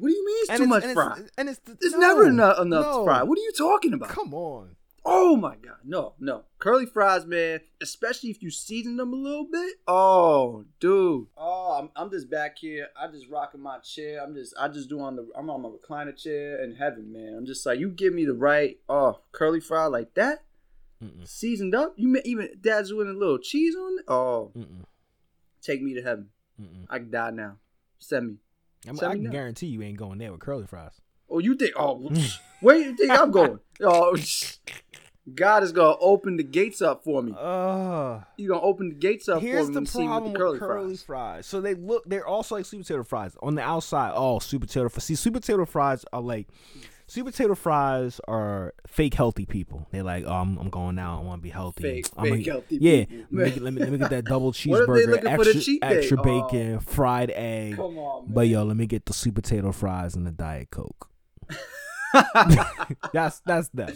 What do you mean it's And too much and fry? and it's There's no, never enough, enough no. fry. What are you talking about? Come on. Oh my god, no, no. Curly fries, man. Especially if you season them a little bit. Oh, dude. Oh, I'm, I'm just back here. I just rocking my chair. I'm just I just do on the I'm on my recliner chair in heaven, man. I'm just like you give me the right oh curly fry like that, Mm-mm, seasoned up. You may even dad's doing a little cheese on it. Oh, mm-mm, take me to heaven. mm-mm. I can die now. Send me. I, mean, I can guarantee you ain't going there with curly fries. Oh, you think? Oh, *laughs* where you think I'm going? Oh, God is gonna open the gates up for me. Uh, You gonna open the gates up here's for me Here's the problem with the curly, with curly fries. fries. So they look, they're also like sweet potato fries. On the outside, oh, sweet potato fries. See, sweet potato fries are like, sweet potato fries are fake healthy people. They're like, oh, I'm, I'm going out. I want to be healthy. Fake- I'm fake gonna- healthy Yeah, people. let me, get- let me let me get that double *laughs* What if they cheeseburger, looking for the extra extra Oh. bacon, fried egg. Come on, man. But yo, let me get the sweet potato fries and the diet coke. *laughs* *laughs* that's that's that.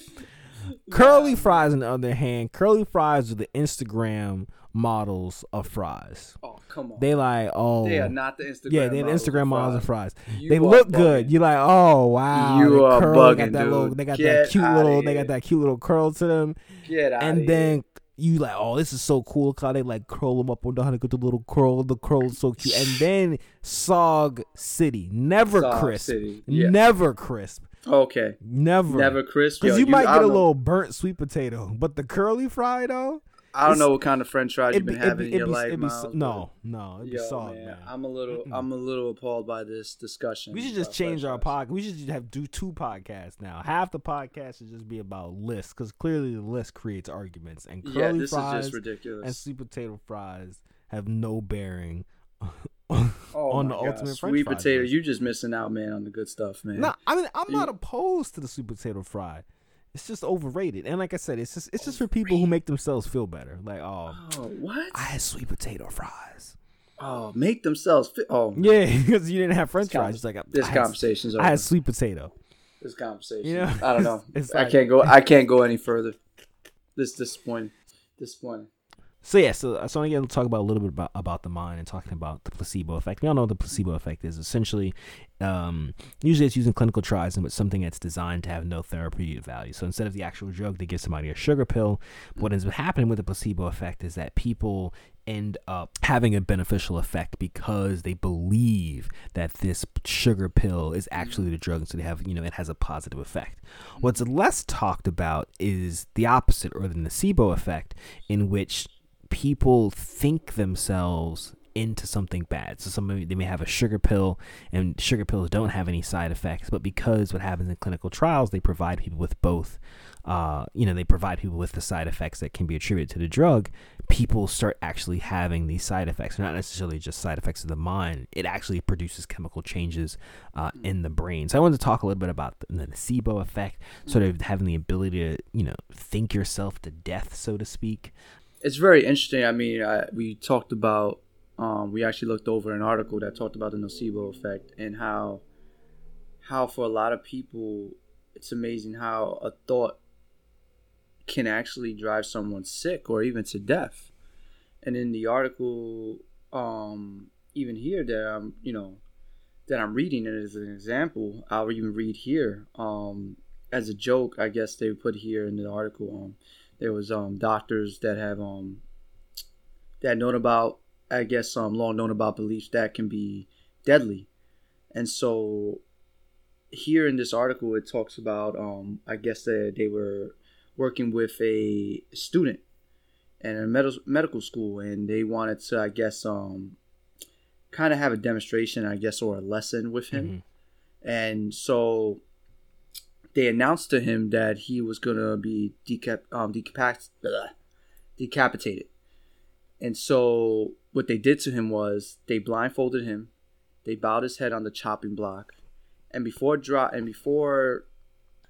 Curly fries, on the other hand, curly fries are the Instagram models of fries. oh, come on. They like oh They are not the Instagram. yeah, they're the models of Instagram models of fries. You they look bugging. good. You like oh wow, You they are curl, they got bugging, that little, dude. they got Get that cute little, they got that cute little curl to them, Get out and then. You like, oh, this is so cool. How they like curl them up on the honey, get the little curl. The curl is so cute. And then Sog City, never Sog crisp, City, yeah. never crisp, okay, never, never crisp. Because Yo, you, might I get a know- little burnt sweet potato, but the curly fry though, I don't know what kind of French fries you've be, been it'd having be, in your be, life, be Miles, no, no, it'd be Yo, salt, man, man. I'm a little, Mm-mm. I'm a little appalled by this discussion. We should just change our fries. podcast. We should just have do two podcasts now. Half the podcast should just be about lists, because clearly the list creates arguments, and Yeah, curly this fries is just ridiculous. and sweet potato fries have no bearing *laughs* oh on the God. ultimate French sweet fries potato. list. You just missing out, man, on the good stuff, man. No, I mean I'm not opposed to the sweet potato fry. It's just overrated, and like I said, it's just it's just for people who make themselves feel better. Like, oh, Oh, what? I had sweet potato fries. Oh, make themselves feel. Oh, Yeah, *laughs* because you didn't have French fries. It's like this I had, conversation's over. I had sweet potato. this conversation. You know, I don't *laughs* know. it's I like- can't go. I can't go any further. This disappointing. Disappointing. So yeah, so so gonna talk about a little bit about about the mind and talking about the placebo effect. We all know what the placebo effect is essentially. Um, usually, it's using clinical trials, and it's something that's designed to have no therapeutic value. So instead of the actual drug, they give somebody a sugar pill. What ends up happening with the placebo effect is that people end up having a beneficial effect because they believe that this sugar pill is actually the drug, so they have you know it has a positive effect. What's less talked about is the opposite, or the nocebo effect, in which people think themselves into something bad. So somebody they may have a sugar pill and sugar pills don't have any side effects, but because what happens in clinical trials, they provide people with both uh, you know, they provide people with the side effects that can be attributed to the drug, people start actually having these side effects. They're not necessarily just side effects of the mind. It actually produces chemical changes uh, in the brain. So I wanted to talk a little bit about the, the nocebo effect, sort of having the ability to, you know, think yourself to death, so to speak. It's very interesting. I mean, I, we talked about. Um, we actually looked over an article that talked about the nocebo effect and how, how for a lot of people, it's amazing how a thought can actually drive someone sick or even to death. And in the article, um, even here that I'm, you know, that I'm reading it as an example, I'll even read here. Um, as a joke, I guess they put here in the article. Um, there was um doctors that have um that known about, I guess, um long known about beliefs that can be deadly, and so here in this article it talks about um I guess that they were working with a student in a med- medical school and they wanted to I guess um kind of have a demonstration, I guess, or a lesson with him. Mm-hmm. And so they announced to him that he was gonna be decap um, decapac- decapitated. And so what they did to him was they blindfolded him, they bowed his head on the chopping block, and before drop and before,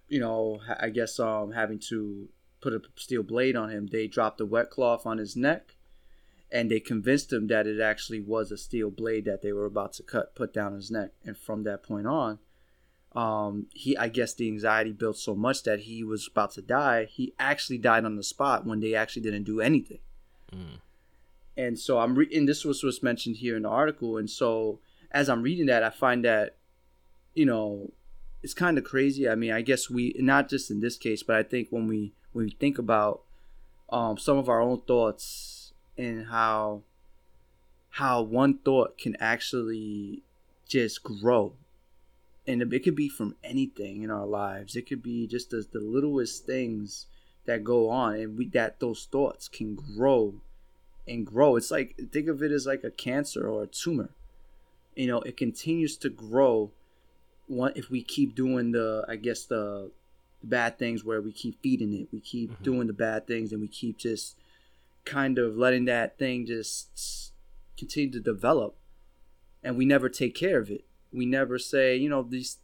you know, I guess um having to put a steel blade on him, they dropped a wet cloth on his neck, and they convinced him that it actually was a steel blade that they were about to cut put down his neck. And from that point on, um, he I guess the anxiety built so much that he was about to die. He actually died on the spot when they actually didn't do anything. Mm. And so I'm reading. This was was mentioned here in the article, and so as I'm reading that, I find that, you know, it's kind of crazy. I mean, I guess we not just in this case, but I think when we when we think about um, some of our own thoughts and how how one thought can actually just grow and it could be from anything in our lives. It could be just the, the littlest things that go on and we that those thoughts can grow and grow. It's like think of it as like a cancer or a tumor. You know it continues to grow one if we keep doing the i guess the bad things where we keep feeding it. We keep Mhm. doing the bad things and we keep just kind of letting that thing just continue to develop and we never take care of it we never say you know these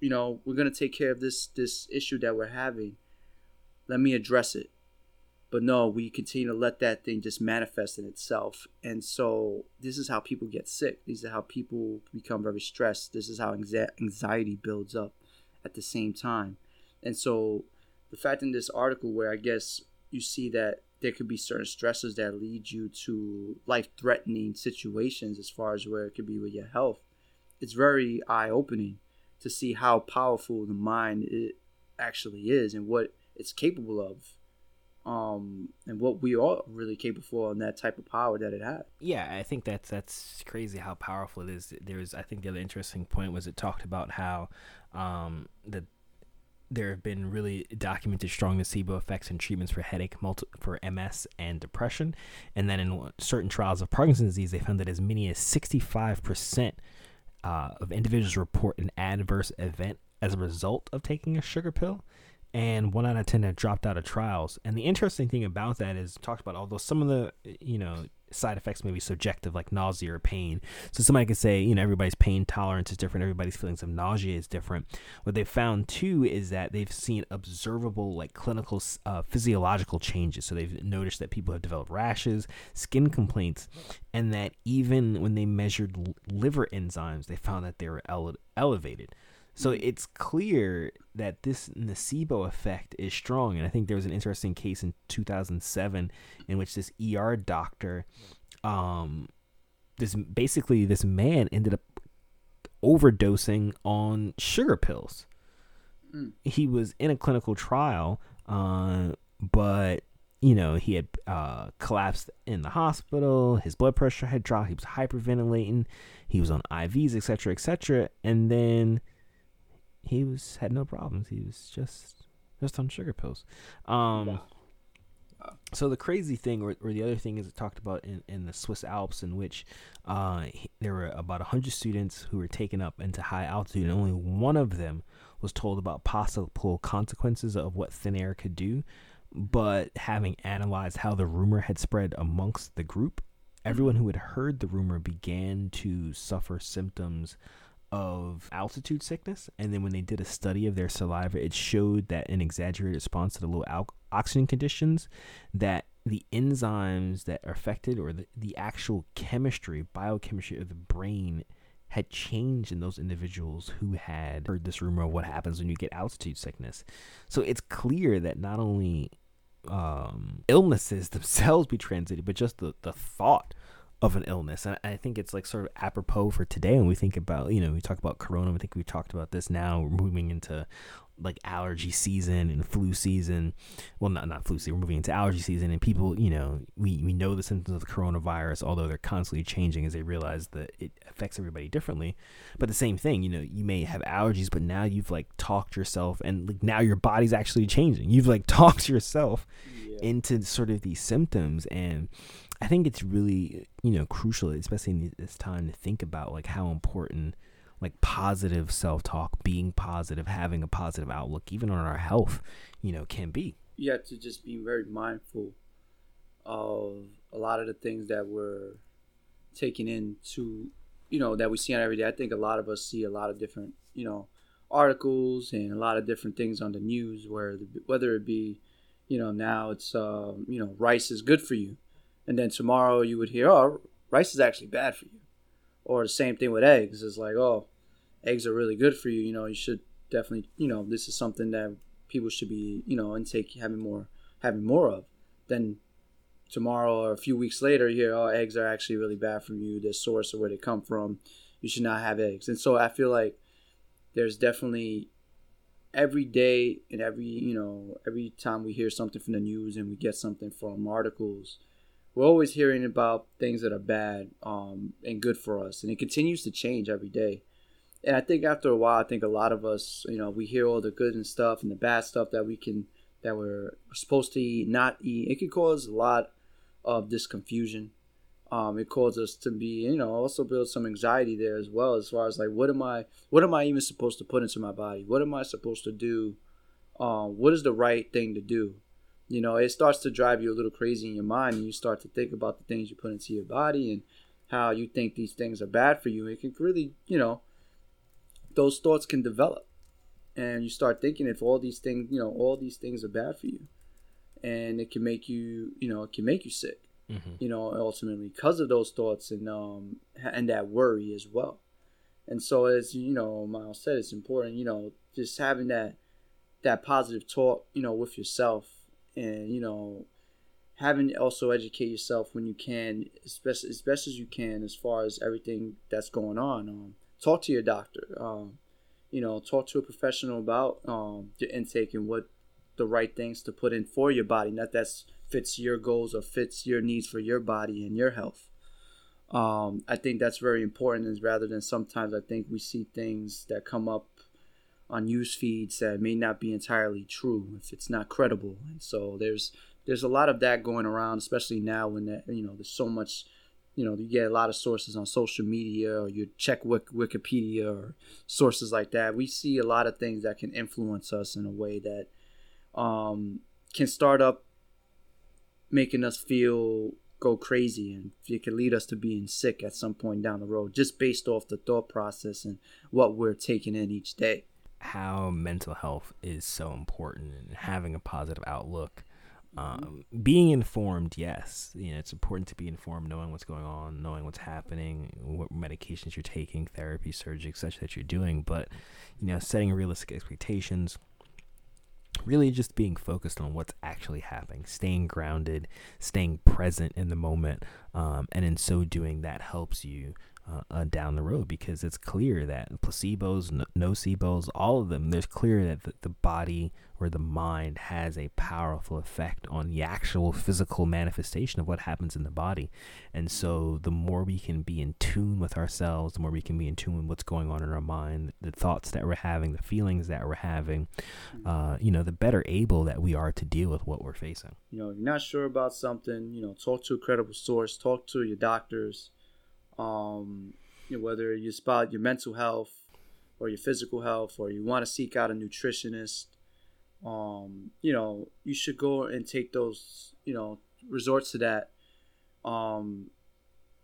you know we're going to take care of this this issue that we're having. Let me address it. But no we continue to let that thing just manifest in itself. And so this is how people get sick. These are how people become very stressed. This is how anxiety builds up at the same time. And so the fact in this article where i guess you see that there could be certain stresses that lead you to life threatening situations as far as where it could be with your health it's very eye opening to see how powerful the mind it actually is and what it's capable of um and what we are really capable of and that type of power that it has Yeah, I think that's that's crazy how powerful it is. There's I think the other interesting point was it talked about how um that there have been really documented strong nocebo effects and treatments for headache, multi- for MS and depression, and then in certain trials of Parkinson's disease, they found that as many as 65 percent uh, of individuals report an adverse event as a result of taking a sugar pill and one out of ten have dropped out of trials. And the interesting thing about that is talked about although some of the you know side effects may be subjective, like nausea or pain. So somebody could say you know everybody's pain tolerance is different, everybody's feelings of nausea is different. What they found too is that they've seen observable like clinical uh, physiological changes. So they've noticed that people have developed rashes, skin complaints, and that even when they measured liver enzymes, they found that they were ele- elevated. So it's clear that this nocebo effect is strong. And I think there was an interesting case in 2007 in which this ER doctor, um, this basically this man ended up overdosing on sugar pills. Mm. He was in a clinical trial, uh, but you know he had uh, collapsed in the hospital. His blood pressure had dropped. He was hyperventilating. He was on IVs, etc., etc. And then he was had no problems. He was just just on sugar pills. Um. So the crazy thing, or, or the other thing, is it talked about in, in the Swiss Alps, in which uh, he- there were about hundred students who were taken up into high altitude, and only one of them was told about possible consequences of what thin air could do. But having analyzed how the rumor had spread amongst the group, everyone who had heard the rumor began to suffer symptoms of altitude sickness. And then when they did a study of their saliva, it showed that an exaggerated response to the low al- oxygen conditions, that the enzymes that are affected or the, the actual chemistry, biochemistry of the brain had changed in those individuals who had heard this rumor of what happens when you get altitude sickness. So it's clear that not only um, illnesses *laughs* themselves be transited, but just the, the thought of an illness. And I think it's like sort of apropos for today when we think about, you know, we talk about corona. I think we talked about this now. We're moving into like allergy season and flu season. Well, not not flu season. We're moving into allergy season, and people, you know, we we know the symptoms of the coronavirus, although they're constantly changing as they realize that it affects everybody differently. But the same thing, you know, you may have allergies, but now you've like talked yourself, and like now your body's actually changing. You've like *laughs* talked yourself Yeah. into sort of these symptoms and I think it's really you know crucial, especially in this time, to think about like how important like positive self talk, being positive, having a positive outlook, even on our health, you know, can be. Have to just be very mindful of a lot of the things that we're taking into, you know, that we see on every day. I think a lot of us see a lot of different, you know, articles and a lot of different things on the news where the, whether it be, you know, now it's, um, you know, rice is good for you. And then tomorrow you would hear, oh, rice is actually bad for you. Or the same thing with eggs. It's like, oh, eggs are really good for you. You know, you should definitely, you know, this is something that people should be, you know, intake having more, having more of. Then tomorrow or a few weeks later, you hear, oh, eggs are actually really bad for you. The source of where they come from, you should not have eggs. And so I feel like there's definitely every day and every you know every time we hear something from the news and we get something from articles we're always hearing about things that are bad um, and good for us and it continues to change every day. And i think after a while i think a lot of us you know we hear all the good and stuff and the bad stuff that we can that we're supposed to eat not eat. It can cause a lot of this confusion um, it causes us to be you know also build some anxiety there as well as far as like what am i what am i even supposed to put into my body? What am i supposed to do? Um, what is the right thing to do you know it starts to drive you a little crazy in your mind and you start to think about the things you put into your body and how you think these things are bad for you it can really you know those thoughts can develop and you start thinking if all these things you know all these things are bad for you and it can make you you know it can make you sick mm-hmm. you know ultimately because of those thoughts and um and that worry as well and so as you know miles said it's important you know just having that that positive talk you know with yourself and you know having also educate yourself when you can as best as best as you can as far as everything that's going on um, talk to your doctor um, you know talk to a professional about um, your intake and what the right things to put in for your body not that's fits your goals or fits your needs for your body and your health. Um, i think that's very important is rather than sometimes i think we see things that come up on news feeds that may not be entirely true if it's not credible. And so there's there's a lot of that going around, especially now when that, you know there's so much. You know, you get a lot of sources on social media, or you check Wikipedia or sources like that. We see a lot of things that can influence us in a way that um, can start up making us feel go crazy and it can lead us to being sick at some point down the road just based off the thought process and what we're taking in each day how mental health is so important and having a positive outlook. Um, being informed, yes, you know, it's important to be informed, knowing what's going on, knowing what's happening, what medications you're taking, therapy, surgery, such that you're doing. But you know, setting realistic expectations, really just being focused on what's actually happening, staying grounded, staying present in the moment, um, and in so doing, that helps you uh, uh, down the road because it's clear that placebos, no- nocebos, all of them, there's clear that the, the body or the mind has a powerful effect on the actual physical manifestation of what happens in the body. And so the more we can be in tune with ourselves, the more we can be in tune with what's going on in our mind, the thoughts that we're having, the feelings that we're having, uh, you know, the better able that we are to deal with what we're facing. You know, if you're not sure about something, you know, talk to a credible source, talk to your doctors um, you know, whether you spot your mental health or your physical health, or you want to seek out a nutritionist, um, you know, you should go and take those, you know, resorts to that. Um,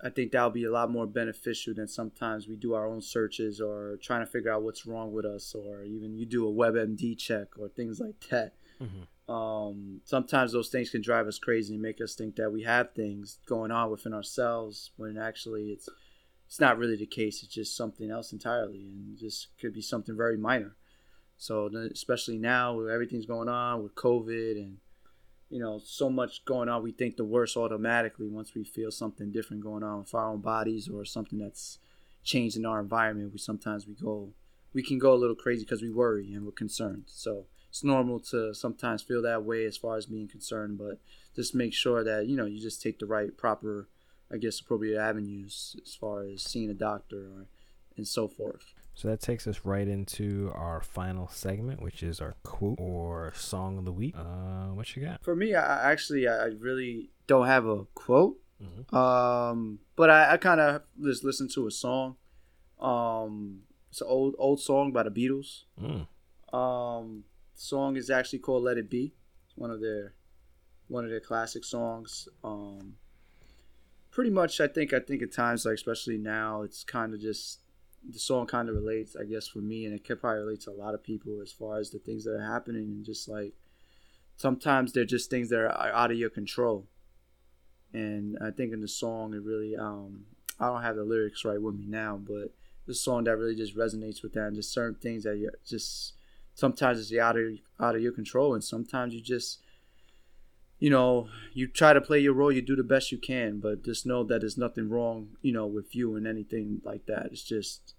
I think that'll be a lot more beneficial than sometimes we do our own searches or trying to figure out what's wrong with us, or even you do a WebMD check or things like that. Mm-hmm. Um, sometimes those things can drive us crazy and make us think that we have things going on within ourselves when actually it's it's not really the case. It's just something else entirely, and this could be something very minor. So especially now with everything's going on with COVID and you know so much going on, we think the worst automatically once we feel something different going on with our own bodies or something that's changed in our environment. We sometimes we go we can go a little crazy because we worry and we're concerned. So it's normal to sometimes feel that way as far as being concerned, but just make sure that you know you just take the right, proper, I guess, appropriate avenues as far as seeing a doctor or and so forth. So that takes us right into our final segment, which is our quote or song of the week. Uh, what you got? For me, I actually I really don't have a quote Mhm. Um, but I, I kind of just listened to a song. Um, it's an old old song by the Beatles. Mm. Um, song is actually called "Let It Be." It's one of their one of their classic songs. Um, pretty much, I think I think at times, like especially now, it's kind of just the song kind of relates, I guess, for me, and it could probably relate to a lot of people as far as the things that are happening, and just like sometimes they're just things that are out of your control. And I think in the song, it really, um, I don't have the lyrics right with me now, but the song that really just resonates with that, and just certain things that you just sometimes it's out of out of your control, and sometimes you just you know, you try to play your role, you do the best you can, but just know that there's nothing wrong, you know, with you and anything like that. It's just,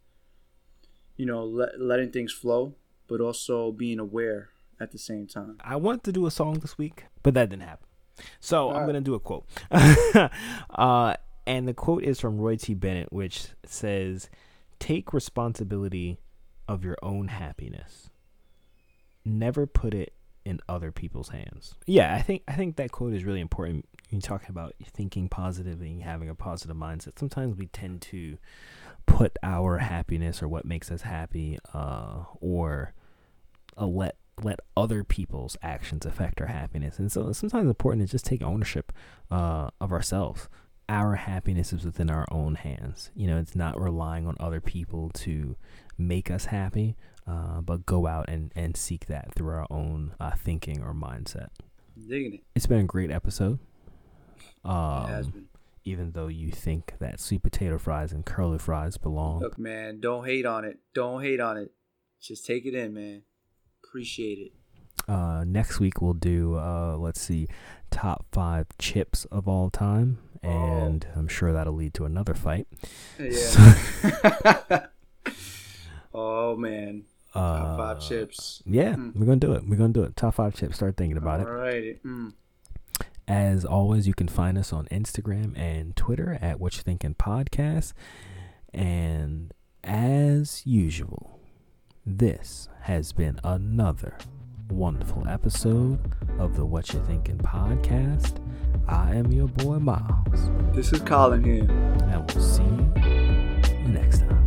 you know, let, letting things flow, but also being aware at the same time. I wanted to do a song this week, but that didn't happen. So I'm Alright. gonna do a quote. *laughs* uh, and the quote is from Roy T. Bennett, which says, "Take responsibility of your own happiness. Never put it in other people's hands." Yeah, I think I think that quote is really important. When you talking about thinking positively and having a positive mindset. Sometimes we tend to put our happiness or what makes us happy, uh, or uh, let let other people's actions affect our happiness. And so sometimes it's important to just take ownership uh, of ourselves. Our happiness is within our own hands. You know, it's not relying on other people to make us happy, uh, but go out and, and seek that through our own uh, thinking or mindset. Digging it. It's been a great episode. it has Um, been. even though you think that sweet potato fries and curly fries belong. Look, man, don't hate on it. Don't hate on it. Just take it in, man. Appreciate it. Uh, next week we'll do uh, let's see, top five chips of all time, and I'm sure that'll lead to another fight. Yeah. *laughs* *laughs* oh man. Top Uh, five chips. Yeah, Hmm. we're gonna do it. We're gonna do it. Top five chips. Start thinking about it. Alrighty. Mm. As always, you can find us on Instagram and Twitter at What You Thinking Podcast. And as usual, this has been another wonderful episode of the What You Thinking Podcast. I am your boy Miles, This is Colin here. and we'll see you next time.